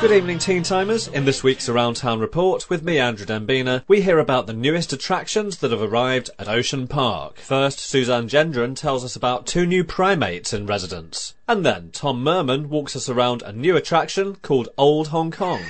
Good evening, Teen Timers. In this week's Around Town report with me, Andrew Dembina, we hear about the newest attractions that have arrived at Ocean Park. First, Suzanne Gendron tells us about two new primates in residence. And then, Tom Mehrmann walks us around a new attraction called Old Hong Kong.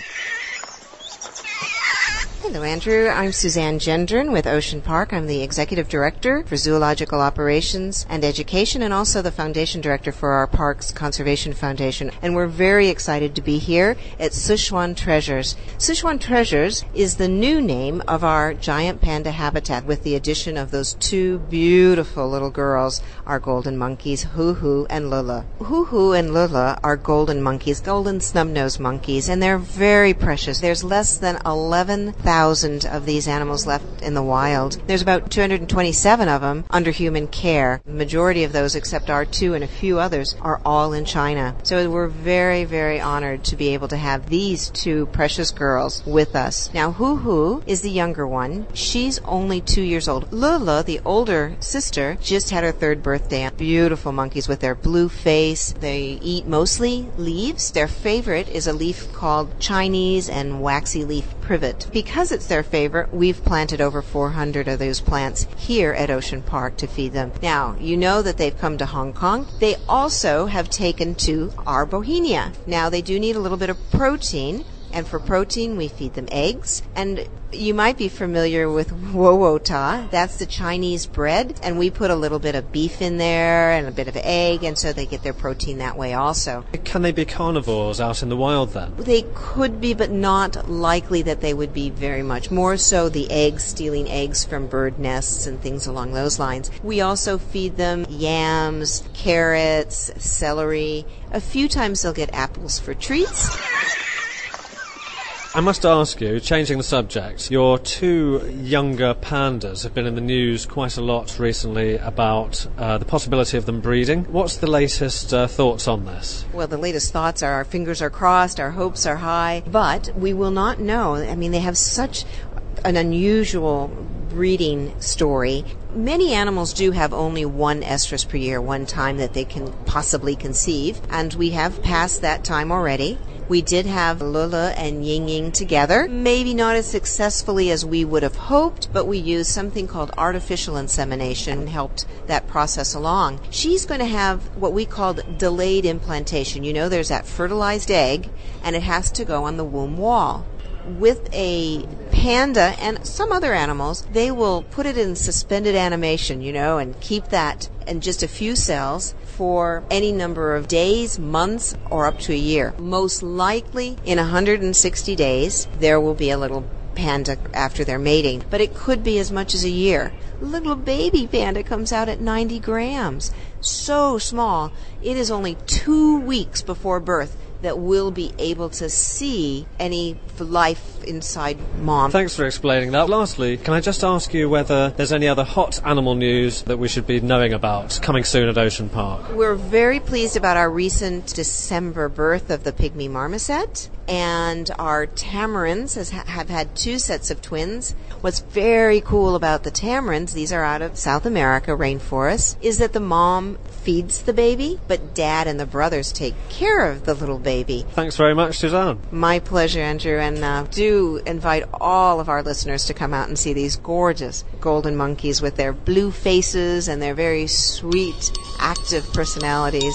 Hello, Andrew. I'm Suzanne Gendron with Ocean Park. I'm the Executive Director for Zoological Operations and Education and also the Foundation Director for our Parks Conservation Foundation. And we're very excited to be here at Sichuan Treasures. Sichuan Treasures is the new name of our giant panda habitat with the addition of those two beautiful little girls, our golden monkeys, Hu Hu and Lula. Hu Hu and Lula are golden monkeys, golden snub-nosed monkeys, and they're very precious. There's less than 11,000 thousand of these animals left in the wild. There's about 227 of them under human care. The majority of those, except our two and a few others, are all in China. So we're very, very honored to be able to have these two precious girls with us. Now, Hu Hu is the younger one. She's only two years old. Lula, the older sister, just had her third birthday. Beautiful monkeys with their blue face. They eat mostly leaves. Their favorite is a leaf called Chinese and waxy leaf privet. Because it's their favorite, we've planted over 400 of those plants here at Ocean Park to feed them. Now, you know that they've come to Hong Kong. They also have taken to our bauhinia. Now, they do need a little bit of protein. And for protein, we feed them eggs. And you might be familiar with wo ta. That's the Chinese bread. And we put a little bit of beef in there and a bit of egg. And so they get their protein that way also. Can they be carnivores out in the wild then? They could be, but not likely that they would be very much. More so the eggs, stealing eggs from bird nests and things along those lines. We also feed them yams, carrots, celery. A few times they'll get apples for treats. I must ask you, changing the subject, your two younger pandas have been in the news quite a lot recently about uh, the possibility of them breeding. What's the latest uh, thoughts on this? Well, the latest thoughts are our fingers are crossed, our hopes are high, but we will not know. I mean, they have such an unusual breeding story. Many animals do have only one estrus per year, one time that they can possibly conceive, and we have passed that time already. We did have Lula and Ying Ying together. Maybe not as successfully as we would have hoped, but we used something called artificial insemination and helped that process along. She's going to have what we called delayed implantation. You know, there's that fertilized egg and it has to go on the womb wall with a panda and some other animals, they will put it in suspended animation, you know, and keep that in just a few cells for any number of days, months, or up to a year. Most likely, in 160 days, there will be a little panda after their mating, but it could be as much as a year. Little baby panda comes out at 90 grams. So small, it is only two weeks before birth that we'll be able to see any life inside mom. Thanks for explaining that. Lastly, can I just ask you whether there's any other hot animal news that we should be knowing about coming soon at Ocean Park? We're very pleased about our recent December birth of the pygmy marmoset and our tamarins has, have had two sets of twins. What's very cool about the tamarins, these are out of South America rainforest, is that the mom feeds the baby, but dad and the brothers take care of the little baby. Thanks very much, Suzanne. My pleasure, Andrew, and uh, do invite all of our listeners to come out and see these gorgeous golden monkeys with their blue faces and their very sweet, active personalities.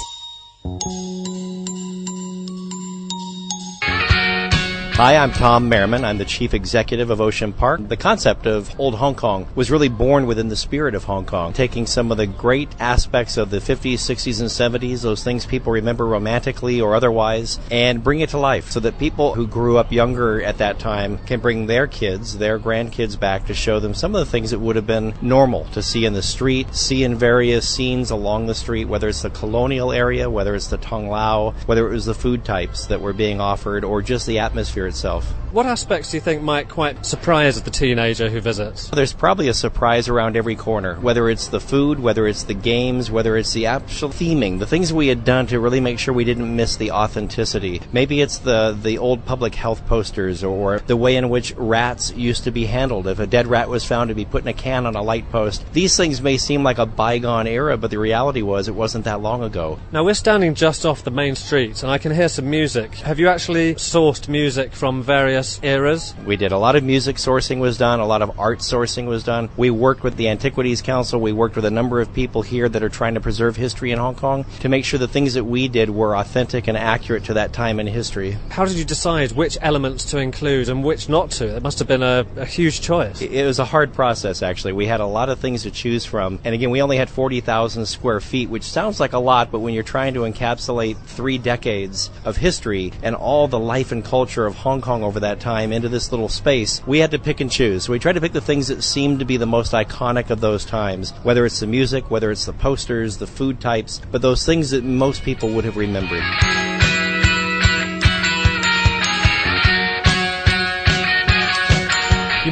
Hi, I'm Tom Merriman. I'm the Chief Executive of Ocean Park. The concept of Old Hong Kong was really born within the spirit of Hong Kong, taking some of the great aspects of the 50s, 60s, and 70s, those things people remember romantically or otherwise, and bring it to life so that people who grew up younger at that time can bring their kids, their grandkids back to show them some of the things that would have been normal to see in the street, see in various scenes along the street, whether it's the colonial area, whether it's the Tong Lau, whether it was the food types that were being offered, or just the atmosphere itself. What aspects do you think might quite surprise the teenager who visits? There's probably a surprise around every corner, whether it's the food, whether it's the games, whether it's the actual theming, the things we had done to really make sure we didn't miss the authenticity. Maybe it's the, the old public health posters or the way in which rats used to be handled. If a dead rat was found to be put in a can on a light post, these things may seem like a bygone era, but the reality was it wasn't that long ago. Now we're standing just off the main street and I can hear some music. Have you actually sourced music from various eras? We did a lot of music sourcing was done, a lot of art sourcing was done. We worked with the Antiquities Council, we worked with a number of people here that are trying to preserve history in Hong Kong to make sure the things that we did were authentic and accurate to that time in history. How did you decide which elements to include and which not to? It must have been a, a huge choice. It was a hard process actually. We had a lot of things to choose from. And again, we only had 40,000 square feet, which sounds like a lot, but when you're trying to encapsulate three decades of history and all the life and culture of Hong Kong over that time into this little space, we had to pick and choose. So we tried to pick the things that seemed to be the most iconic of those times, whether it's the music, whether it's the posters, the food types, but those things that most people would have remembered.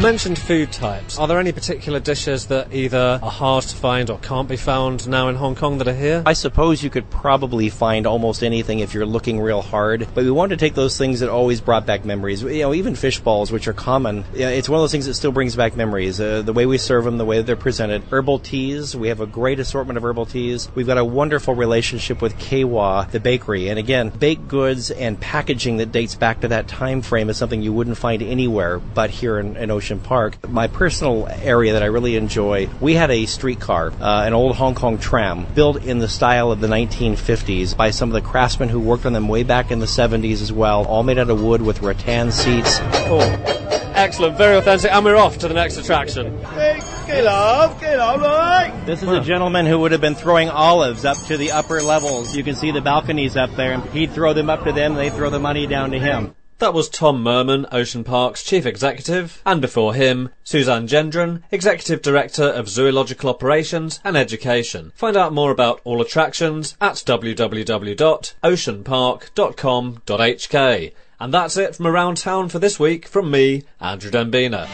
Mentioned food types. Are there any particular dishes that either are hard to find or can't be found now in Hong Kong that are here? I suppose you could probably find almost anything if you're looking real hard, but we wanted to take those things that always brought back memories. You know, even fish balls, which are common, it's one of those things that still brings back memories. Uh, the way we serve them, the way they're presented. Herbal teas, we have a great assortment of herbal teas. We've got a wonderful relationship with Kee Wah, the bakery, and again, baked goods and packaging that dates back to that time frame is something you wouldn't find anywhere but here in, in Ocean Park. My personal area that I really enjoy, we had a streetcar, uh, an old Hong Kong tram, built in the style of the 1950s by some of the craftsmen who worked on them way back in the 70s as well, all made out of wood with rattan seats. Cool. Excellent, very authentic, and we're off to the next attraction. This is a gentleman who would have been throwing olives up to the upper levels. You can see the balconies up there, and he'd throw them up to them, they throw the money down to him. That was Tom Mehrmann, Ocean Park's Chief Executive, and before him, Suzanne Gendron, Executive Director of Zoological Operations and Education. Find out more about all attractions at www.oceanpark.com.hk. And that's it from around town for this week from me, Andrew Dembina.